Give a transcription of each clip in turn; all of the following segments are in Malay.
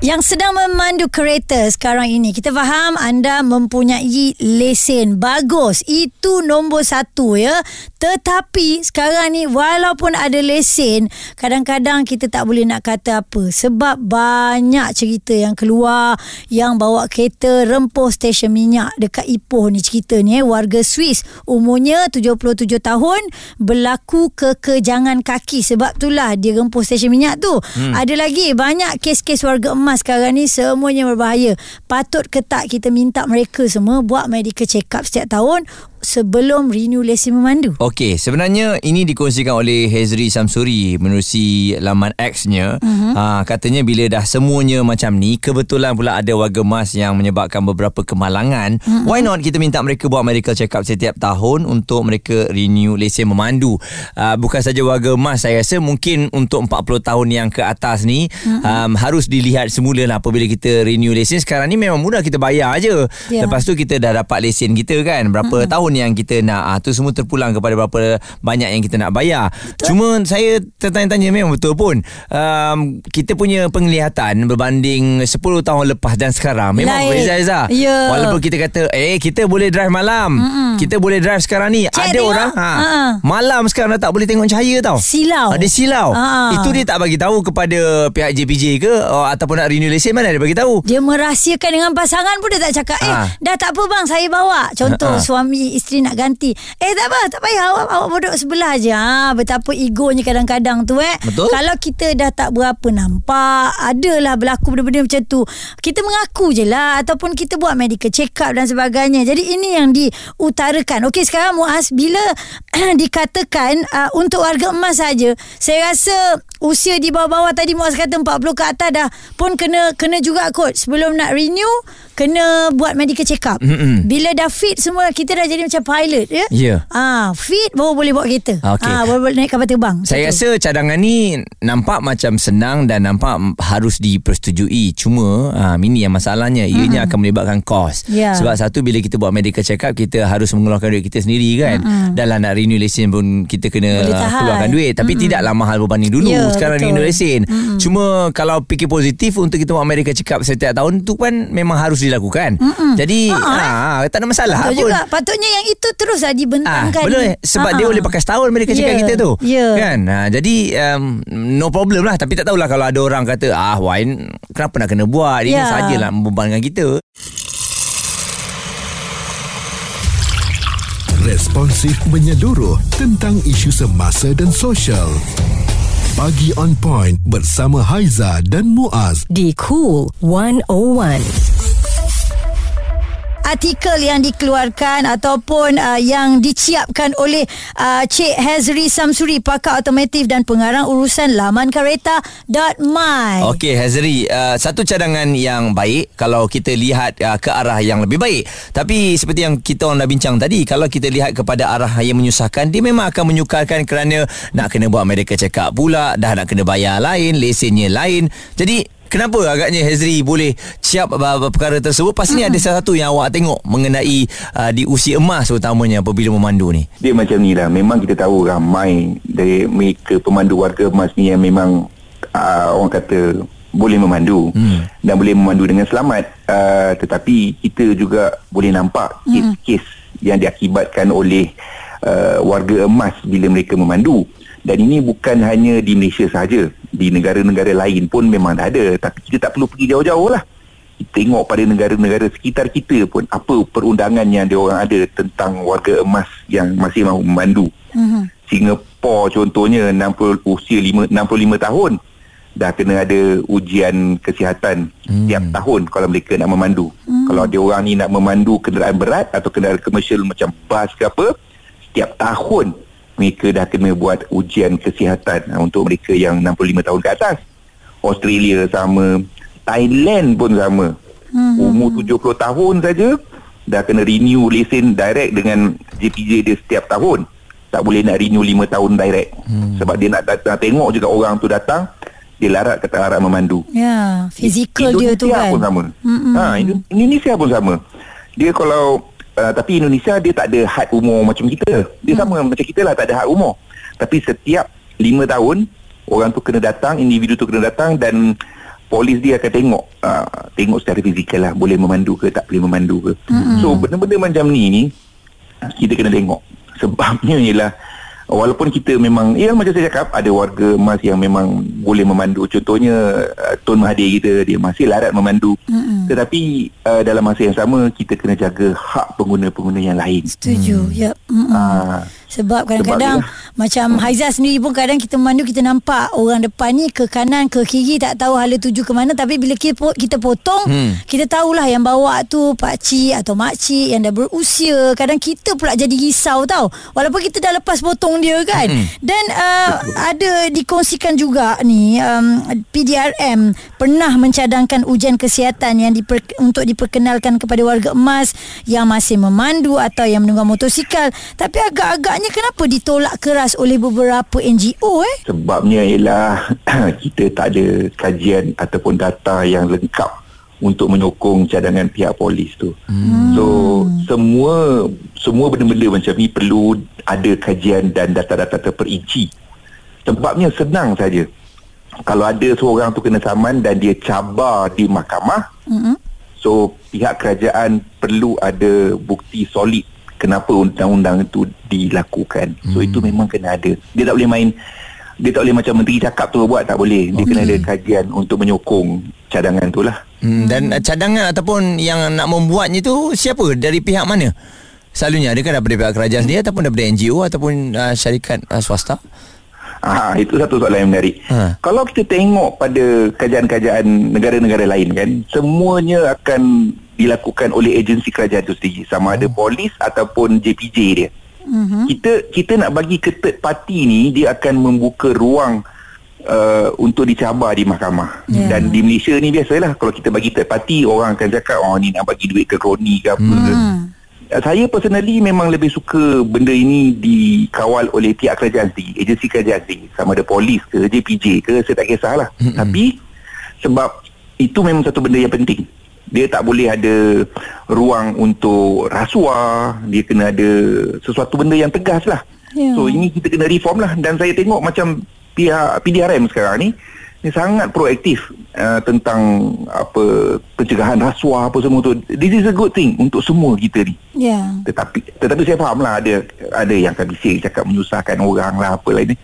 Yang sedang memandu kereta sekarang ini. Kita faham anda mempunyai lesen. Bagus. Itu nombor satu ya. Tetapi sekarang ni Walaupun ada lesen Kadang-kadang kita tak boleh nak kata apa. Sebab banyak cerita yang keluar Yang bawa kereta rempuh stesen minyak Dekat Ipoh ni. Cerita ni eh. Warga Swiss Umurnya 77 tahun Berlaku kekejangan kaki. Sebab itulah dia rempuh stesen minyak tu. Hmm. Ada lagi banyak kes-kes warga emas emas sekarang ni semuanya berbahaya. Patut ke tak kita minta mereka semua buat medical check up setiap tahun sebelum renew lesen memandu. Okey, sebenarnya ini dikongsikan oleh Hezri Samsuri menerusi laman X-nya. Uh-huh. Ha, katanya bila dah semuanya macam ni, kebetulan pula ada warga emas yang menyebabkan beberapa kemalangan. Uh-huh. Why not kita minta mereka buat medical check up setiap tahun untuk mereka renew lesen memandu. Uh, bukan saja warga emas, saya rasa mungkin untuk 40 tahun yang ke atas ni uh-huh. um, harus dilihat semula lah apabila kita renew lesen. Sekarang ni memang mudah kita bayar aje. Yeah. Lepas tu kita dah dapat lesen kita kan. Berapa uh-huh. tahun yang kita nak ah tu semua terpulang kepada berapa banyak yang kita nak bayar. Betul. Cuma saya tertanya-tanya memang betul pun um, kita punya penglihatan berbanding 10 tahun lepas dan sekarang memang berbeza Aiza. Yeah. Walaupun kita kata eh kita boleh drive malam. Mm-mm. Kita boleh drive sekarang ni. Cik ada tengok. orang ha, uh-uh. malam sekarang dah tak boleh tengok cahaya tau. Silau. Ada silau. Uh-huh. Itu dia tak bagi tahu kepada pihak JPJ ke oh, ataupun nak renew lesen mana dia bagi tahu. Dia merahsiakan dengan pasangan pun dia tak cakap eh uh. dah tak apa bang saya bawa. Contoh uh-huh. suami isteri nak ganti. Eh tak apa, tak payah awak awak duduk sebelah je. Ha, betapa egonya kadang-kadang tu eh. Betul. Kalau kita dah tak berapa nampak, adalah berlaku benda-benda macam tu. Kita mengaku je lah ataupun kita buat medical check up dan sebagainya. Jadi ini yang diutarakan. Okey sekarang Muaz bila dikatakan uh, untuk warga emas saja, saya rasa usia di bawah-bawah tadi Muaz kata 40 ke atas dah pun kena kena juga kot sebelum nak renew kena buat medical check up. Mm-hmm. Bila dah fit semua kita dah jadi macam pilot ya. Yeah. Ah, fit baru boleh bawa kereta. Okay. Ah, baru boleh naik kapal terbang. Saya rasa cadangan ni nampak macam senang dan nampak harus dipersetujui. Cuma ah, ini yang masalahnya ianya mm-hmm. akan melibatkan kos. Yeah. Sebab satu bila kita buat medical check up kita harus mengeluarkan duit kita sendiri kan. Mm-hmm. Dalam nak renew lesen pun kita kena keluarkan duit tapi mm-hmm. tidaklah mahal berbanding dulu. Yeah sekarang betul. renew lesen. Mm-hmm. Cuma kalau fikir positif untuk kita buat medical check up setiap tahun tu kan memang harus dilakukan. Mm-hmm. Jadi ha, ha, tak ada masalah betul pun. juga. Patutnya yang itu teruslah dibentangkan. Ha, betul sebab Ha-ha. dia boleh pakai setahun check yeah. up kita tu. Yeah. Kan? Ha, jadi um, no problem lah tapi tak tahulah kalau ada orang kata ah wine kenapa nak kena buat ini yeah. sajalah membebankan kita. Responsif menyeluruh tentang isu semasa dan sosial. Pagi on point bersama Haiza dan Muaz di Cool 101 artikel yang dikeluarkan ataupun uh, yang diciapkan oleh uh, Cik Hazri Samsuri pakar otomotif dan pengarang urusan laman kereta.my. Okey Hazri, uh, satu cadangan yang baik kalau kita lihat uh, ke arah yang lebih baik. Tapi seperti yang kita orang dah bincang tadi, kalau kita lihat kepada arah yang menyusahkan, dia memang akan menyukarkan kerana nak kena buat medical check up pula, dah nak kena bayar lain, lesennya lain. Jadi Kenapa agaknya Hezri boleh siap perkara tersebut? Pastinya hmm. ada salah satu yang awak tengok mengenai uh, di usia emas terutamanya apabila memandu ni. Dia macam ni lah. Memang kita tahu ramai dari mereka pemandu warga emas ni yang memang uh, orang kata boleh memandu hmm. dan boleh memandu dengan selamat. Uh, tetapi kita juga boleh nampak hmm. kes-kes yang diakibatkan oleh uh, warga emas bila mereka memandu. Dan ini bukan hanya di Malaysia sahaja. Di negara-negara lain pun memang dah ada. Tapi kita tak perlu pergi jauh-jauh lah. Kita tengok pada negara-negara sekitar kita pun apa perundangan yang dia orang ada tentang warga emas yang masih mahu memandu. Uh-huh. Singapura contohnya 60, usia 5, 65 tahun dah kena ada ujian kesihatan hmm. setiap tahun kalau mereka nak memandu. Hmm. Kalau dia orang ni nak memandu kenderaan berat atau kenderaan komersial macam bas ke apa, setiap tahun mereka dah kena buat ujian kesihatan uh, untuk mereka yang 65 tahun ke atas. Australia sama, Thailand pun sama. Hmm. Umur 70 tahun saja dah kena renew lesen direct dengan JPJ dia setiap tahun. Tak boleh nak renew 5 tahun direct. Hmm. Sebab dia nak datang tengok juga orang tu datang dia larat kata larat memandu. Ya, fizikal dia tu kan. Indonesia pun sama. Hmm. Ha, Indonesia pun sama. Dia kalau uh, tapi Indonesia dia tak ada had umur macam kita. Dia Hmm. sama macam kita lah tak ada had umur. Tapi setiap 5 tahun orang tu kena datang, individu tu kena datang dan polis dia akan tengok uh, tengok secara fizikal lah boleh memandu ke tak boleh memandu ke. Hmm. So benda-benda macam ni ni kita kena tengok. Sebabnya ialah walaupun kita memang ya macam saya cakap ada warga emas yang memang boleh memandu contohnya uh, Tun Mahathir kita dia masih larat memandu mm-hmm. tetapi uh, dalam masa yang sama kita kena jaga hak pengguna-pengguna yang lain Setuju. Ya. Mm-mm. Ah, Sebab kadang-kadang Sebab macam Haiza sendiri pun kadang kita memandu kita nampak orang depan ni ke kanan ke kiri tak tahu hala tuju ke mana. Tapi bila kita po- kita potong hmm. kita tahulah yang bawa tu pak cik atau mak cik yang dah berusia. Kadang kita pula jadi risau tau. Walaupun kita dah lepas potong dia kan. Hmm. dan uh, ada dikongsikan juga ni um, PDRM pernah mencadangkan ujian kesihatan yang diper, untuk diperkenalkan kepada warga emas yang masih memandu atau yang menunggang motosikal. Tapi agak-agaknya kenapa ditolak keras oleh beberapa NGO eh sebabnya ialah kita tak ada kajian ataupun data yang lengkap untuk menyokong cadangan pihak polis tu. Hmm. So semua semua benda-benda macam ni perlu ada kajian dan data-data terperinci. Sebabnya senang saja. Kalau ada seorang tu kena saman dan dia cabar di mahkamah, mm-hmm. so pihak kerajaan perlu ada bukti solid kenapa undang-undang itu dilakukan. So itu memang kena ada. Dia tak boleh main dia tak boleh macam menteri cakap tu buat tak boleh. Dia okay. kena ada kajian untuk menyokong cadangan tu lah. Hmm, dan uh, cadangan ataupun yang nak membuatnya tu siapa? Dari pihak mana? Selalunya adakah daripada pihak kerajaan sendiri ataupun daripada NGO ataupun uh, syarikat uh, swasta? Ah, itu satu soalan yang menarik. Ha. Kalau kita tengok pada kajian-kajian negara-negara lain kan, semuanya akan dilakukan oleh agensi kerajaan itu sendiri, sama ada polis ataupun JPJ dia. Mm-hmm. Kita kita nak bagi ke third party ni dia akan membuka ruang uh, untuk dicabar di mahkamah. Yeah. Dan di Malaysia ni biasalah kalau kita bagi third party orang akan cakap oh ni nak bagi duit ke kroni ke apa ke. Hmm. Uh, Saya personally memang lebih suka benda ini dikawal oleh pihak kerajaan sendiri, agensi kerajaan sendiri, sama ada polis ke, JPJ ke, saya tak kisahlah. Mm-hmm. Tapi sebab itu memang satu benda yang penting. Dia tak boleh ada ruang untuk rasuah, dia kena ada sesuatu benda yang tegas lah. Ya. So ini kita kena reform lah dan saya tengok macam pihak PDRM sekarang ni ni sangat proaktif uh, tentang apa pencegahan rasuah apa semua tu. This is a good thing untuk semua kita ni. ya Tetapi tetapi saya faham lah ada ada yang akan bising cakap menyusahkan orang lah apa lain ni.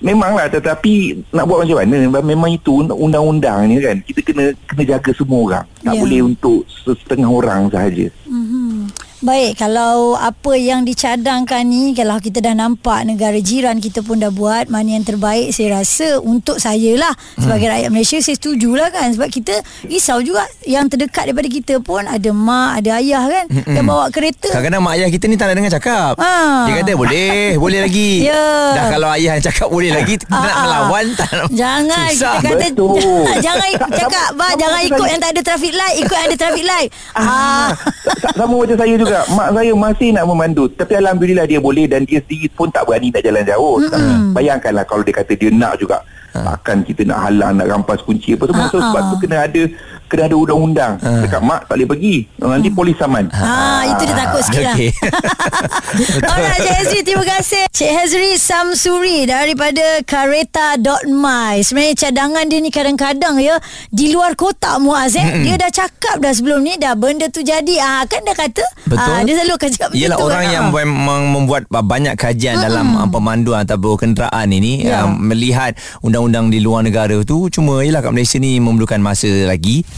Memanglah tetapi nak buat macam mana memang itu undang-undang ni kan kita kena kena jaga semua orang. Tak Ya. boleh untuk setengah orang sahaja. Baik, kalau apa yang dicadangkan ni, kalau kita dah nampak negara jiran kita pun dah buat, mana yang terbaik saya rasa untuk saya lah. Sebagai Hmm. rakyat Malaysia, saya setuju lah kan. Sebab kita risau juga yang terdekat daripada kita pun ada mak, ada ayah kan, yang bawa kereta. Kadang-kadang mak ayah kita ni tak nak dengar cakap. Ha. Dia kata boleh, boleh lagi. Ya. Dah kalau ayah yang cakap boleh lagi, kita nak Ah, ah. melawan tak nak. Jangan Susah. kita kata Betul. jangan cakap bah jangan ikut yang tak ada traffic light, ikut yang ada traffic light. Ah. Ah, sa- sama macam saya juga. Mak saya masih nak memandu. Tapi Alhamdulillah dia boleh dan dia sendiri pun tak berani nak jalan jauh. Mm-hmm. Bayangkanlah kalau dia kata dia nak juga. Takkan kita nak halang, nak rampas kunci apa semua. So Ah, sebab ah. tu kena ada kena ada undang-undang. Cakap mak tak boleh pergi. Nanti polis saman. Ah, itu dia takut sikit lah. Okey. Alright, Cik Hezri, terima kasih. Cik Hezri Samsuri daripada Kareta.my. Sebenarnya cadangan dia ni kadang-kadang ya, di luar kotak Muaz eh. Dia dah cakap dah sebelum ni, dah benda tu jadi. Ah, kan dah kata. Betul. Ah, dia selalu akan cakap Ialah begitu. orang kan? yang Ah. memang membuat banyak kajian mm dalam uh, pemanduan atau kenderaan ini Ya. uh, melihat undang-undang di luar negara tu cuma ialah kat Malaysia ni memerlukan masa lagi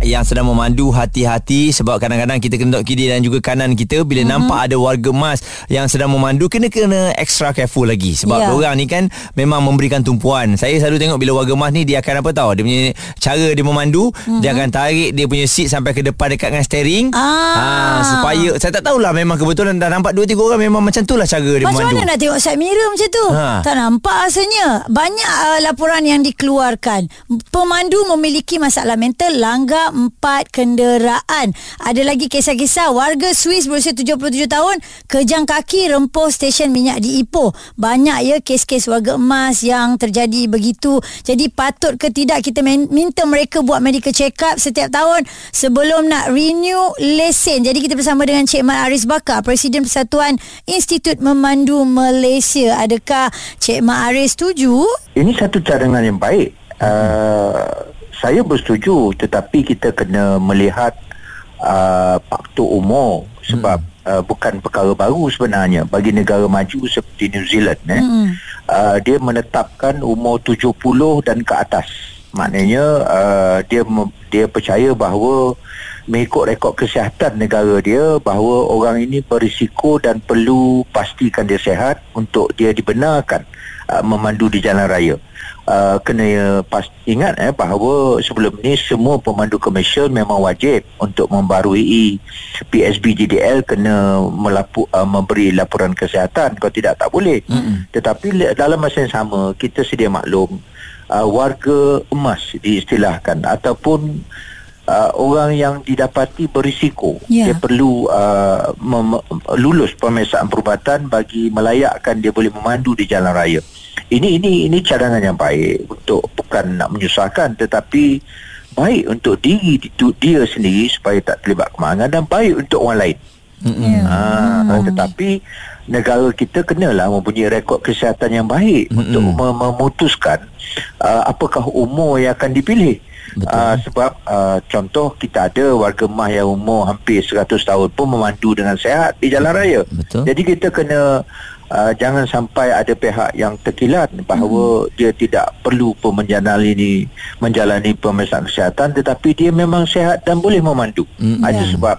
Yang sedang memandu hati-hati sebab kadang-kadang kita kena tengok kiri dan juga kanan kita bila mm-hmm. nampak ada warga emas yang sedang memandu kena kena extra careful lagi sebab yeah. orang ni kan memang memberikan tumpuan saya selalu tengok bila warga emas ni dia akan apa tahu dia punya cara dia memandu mm-hmm. dia akan tarik dia punya seat sampai ke depan dekat dengan steering Ah. supaya saya tak tahulah memang kebetulan dah nampak 2 3 orang memang macam tu lah cara dia Macam memandu mana nak tengok side mirror macam tu? Ha. Tak nampak rasanya. Banyak uh, laporan yang dikeluarkan. Pemandu memiliki masalah mental, langgar empat kenderaan. Ada lagi kisah-kisah warga Swiss berusia 77 tahun kejang kaki rempuh stesen minyak di Ipoh. Banyak ya kes-kes warga emas yang terjadi begitu. Jadi patut ke tidak kita minta mereka buat medical check up setiap tahun sebelum nak renew lesen. Jadi kita bersama dengan Cik Mat Aris Bakar, Presiden Persatuan Institut Memandu Malaysia. Adakah Cik Mat Aris setuju? Ini satu cadangan yang baik. Uh, saya bersetuju tetapi kita kena melihat uh, faktor umur sebab hmm. uh, bukan perkara baru sebenarnya bagi negara maju seperti New Zealand eh. Hmm. Uh, dia menetapkan umur 70 dan ke atas. Maknanya uh, dia dia percaya bahawa mengikut rekod kesihatan negara dia bahawa orang ini berisiko dan perlu pastikan dia sehat untuk dia dibenarkan uh, memandu di jalan raya. Uh, kena pas, ingat eh bahawa sebelum ni semua pemandu komersial memang wajib untuk membarui PSB GDL kena melapu, uh, memberi laporan kesihatan. Kalau tidak tak boleh. Mm-hmm. tetapi dalam masa yang sama kita sedia maklum uh, warga emas diistilahkan ataupun uh, orang yang didapati berisiko yeah. dia perlu uh, mem- lulus pemeriksaan perubatan bagi melayakkan dia boleh memandu di jalan raya ini ini ini cadangan yang baik untuk bukan nak menyusahkan tetapi baik untuk diri itu dia sendiri supaya tak terlibat kemalangan dan baik untuk orang lain. Yeah. Ha, mm. tetapi negara kita kenalah mempunyai rekod kesihatan yang baik mm-hmm. untuk mem- memutuskan uh, apakah umur yang akan dipilih. Uh, sebab uh, contoh kita ada warga mah yang umur hampir 100 tahun pun memandu dengan sehat di jalan raya. Betul. Jadi kita kena uh, jangan sampai ada pihak yang terkilat bahawa hmm. dia tidak perlu pun menjalani menjalani pemeriksaan kesihatan tetapi dia memang sehat dan boleh memandu. Hmm. Ada yeah. sebab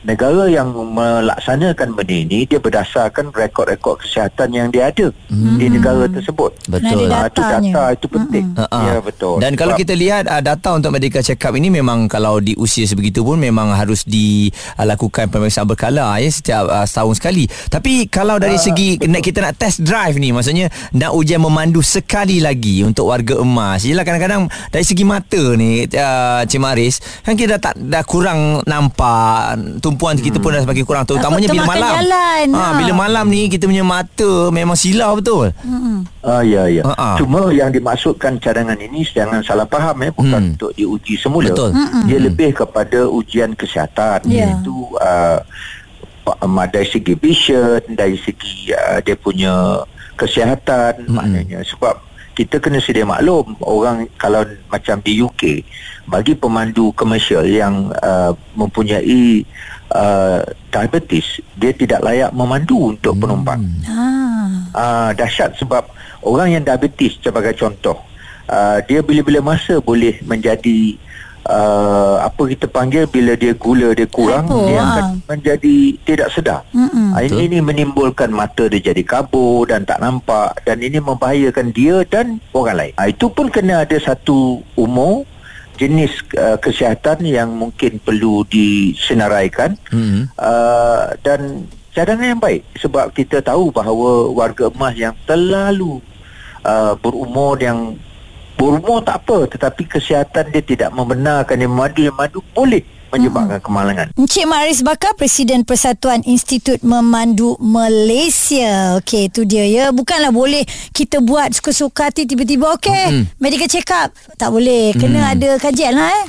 negara yang melaksanakan benda ini dia berdasarkan rekod-rekod kesihatan yang dia ada hmm. di negara tersebut. Betul. Ha, itu data itu penting. Hmm. Ya betul. Dan kalau kita lihat uh, data untuk medical check up ini memang kalau di usia sebegitu pun memang harus dilakukan pemeriksaan berkala ya setiap uh, setahun sekali. Tapi kalau dari uh, segi betul. kita nak test drive ni maksudnya nak ujian memandu sekali lagi untuk warga emas. Yalah kadang-kadang dari segi mata ni uh, Cik Maris kan kita dah tak dah kurang nampak tumpuan kita pun dah semakin kurang terutamanya bila malam. Jalan, ha, ha bila malam ni kita punya mata memang silau betul. Hmm. Ah ya ya. Ha-ha. Cuma yang dimaksudkan cadangan ini jangan salah faham eh bukan hmm. untuk diuji semula. Betul. Dia hmm. lebih kepada ujian kesihatan yeah. iaitu uh, dari segi vision dari segi uh, dia punya kesihatan hmm. maknanya sebab kita kena sedia maklum orang kalau macam di UK bagi pemandu komersial yang uh, mempunyai uh, diabetes dia tidak layak memandu untuk hmm. penumpang. Ah. Uh, dahsyat sebab orang yang diabetes sebagai contoh uh, dia bila-bila masa boleh menjadi uh, apa kita panggil bila dia gula dia kurang Hypo, dia akan ha. menjadi tidak sedar. Uh, ini, ini menimbulkan mata dia jadi kabur dan tak nampak dan ini membahayakan dia dan orang lain. Uh, itu pun kena ada satu umur jenis uh, kesihatan yang mungkin perlu disenaraikan hmm. uh, dan cadangan yang baik sebab kita tahu bahawa warga emas yang terlalu uh, berumur yang berumur tak apa tetapi kesihatan dia tidak membenarkan dia madu yang madu boleh menyebabkan hmm. kemalangan. Encik Maris Bakar, Presiden Persatuan Institut Memandu Malaysia. Okey, itu dia ya. Bukanlah boleh kita buat suka-suka hati tiba-tiba okey, hmm. medical check up. Tak boleh. Kena hmm. ada kajian lah eh.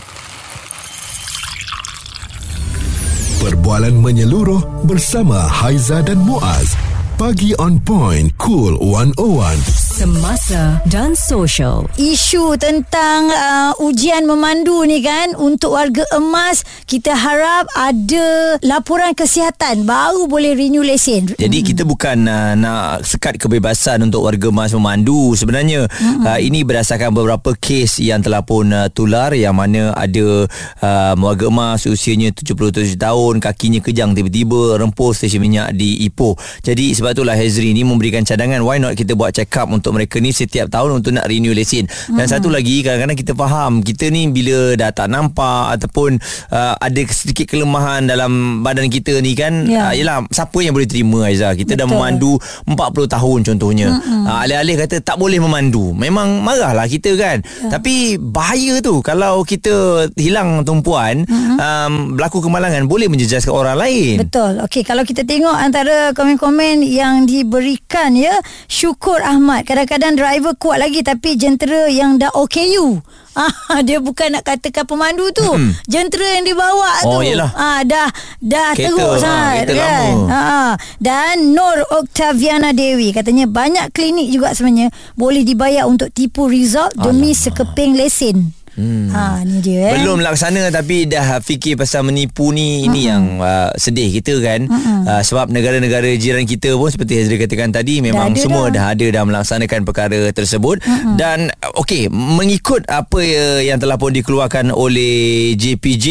Perbualan menyeluruh bersama Haiza dan Muaz. Pagi on point, cool 101 semasa dan social. Isu tentang uh, ujian memandu ni kan untuk warga emas kita harap ada laporan kesihatan baru boleh renew lesen. Jadi hmm. kita bukan uh, nak sekat kebebasan untuk warga emas memandu sebenarnya hmm. uh, ini berdasarkan beberapa kes yang telah pun uh, tular yang mana ada uh, warga emas usianya 77 tahun kakinya kejang tiba-tiba rempuh stesen minyak di Ipoh. Jadi sebab itulah Hezri ni memberikan cadangan why not kita buat check up untuk untuk mereka ni setiap tahun untuk nak renew lesen. Dan satu lagi kadang-kadang kita faham kita ni bila dah tak nampak ataupun uh, ada sedikit kelemahan dalam badan kita ni kan Ya. uh, yalah siapa yang boleh terima Aiza. Kita dah Betul. memandu 40 tahun contohnya. Uh, alih-alih kata tak boleh memandu. Memang marahlah kita kan. Ya. Tapi bahaya tu kalau kita hilang tumpuan um, berlaku kemalangan boleh menjejaskan orang lain. Betul. Okey, kalau kita tengok antara komen-komen yang diberikan ya, Syukur Ahmad. Kadang-kadang driver kuat lagi tapi jentera yang dah OKU. Ah, dia bukan nak katakan pemandu tu. Mm-mm. Jentera yang dibawa tu. Oh, yelah. Ah, dah dah Kereta, teruk sangat kereta kan. lama. Ah, dan Nur Octaviana Dewi katanya banyak klinik juga sebenarnya boleh dibayar untuk tipu result demi sekeping lesen. Hmm. Ha, ni dia eh. Belum laksana tapi dah fikir pasal menipu ni ini yang uh, sedih kita kan uh, sebab negara-negara jiran kita pun seperti Hazri katakan tadi memang ada semua dah. dah. ada dah melaksanakan perkara tersebut dan uh, okey mengikut apa uh, yang telah pun dikeluarkan oleh JPJ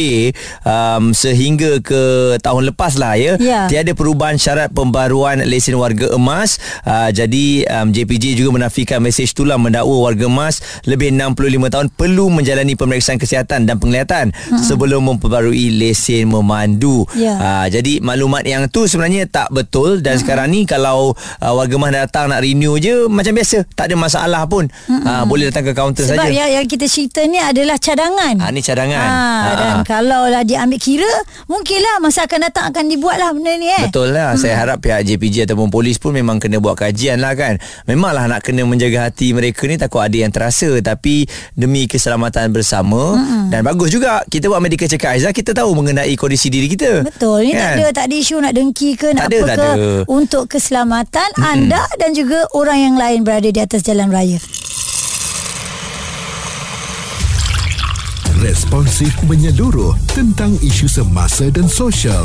um, sehingga ke tahun lepas lah ya Ya. tiada perubahan syarat pembaruan lesen warga emas uh, jadi um, JPJ juga menafikan mesej itulah mendakwa warga emas lebih 65 tahun perlu menjalani pemeriksaan kesihatan dan penglihatan hmm. sebelum memperbarui lesen memandu Ya. uh, jadi maklumat yang tu sebenarnya tak betul dan hmm. sekarang ni kalau uh, warga emas datang nak renew je macam biasa tak ada masalah pun hmm. uh, boleh datang ke kaunter Sebab saja yang, yang kita cerita ni adalah cadangan. Ah, ni cadangan. Ha, Ah, dan ah. kalau lah diambil kira, mungkinlah masa akan datang akan dibuat lah benda ni eh. Betul lah hmm. Saya harap pihak JPJ ataupun polis pun Memang kena buat kajian lah kan Memanglah nak kena menjaga hati mereka ni Takut ada yang terasa Tapi demi keselamatan bersama hmm. Dan bagus juga Kita buat medical check up Aizah Kita tahu mengenai kondisi diri kita Betul. Ni tak ada tak ada isu nak dengki ke nak Kan? Tak ada, apa tak ke ada. untuk keselamatan anda dan juga orang yang lain berada di atas jalan raya. Responsif menyeluruh tentang isu semasa dan sosial.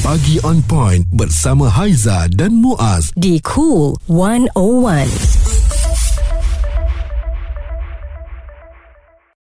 Pagi on point bersama Haiza dan Muaz. Di Cool 101.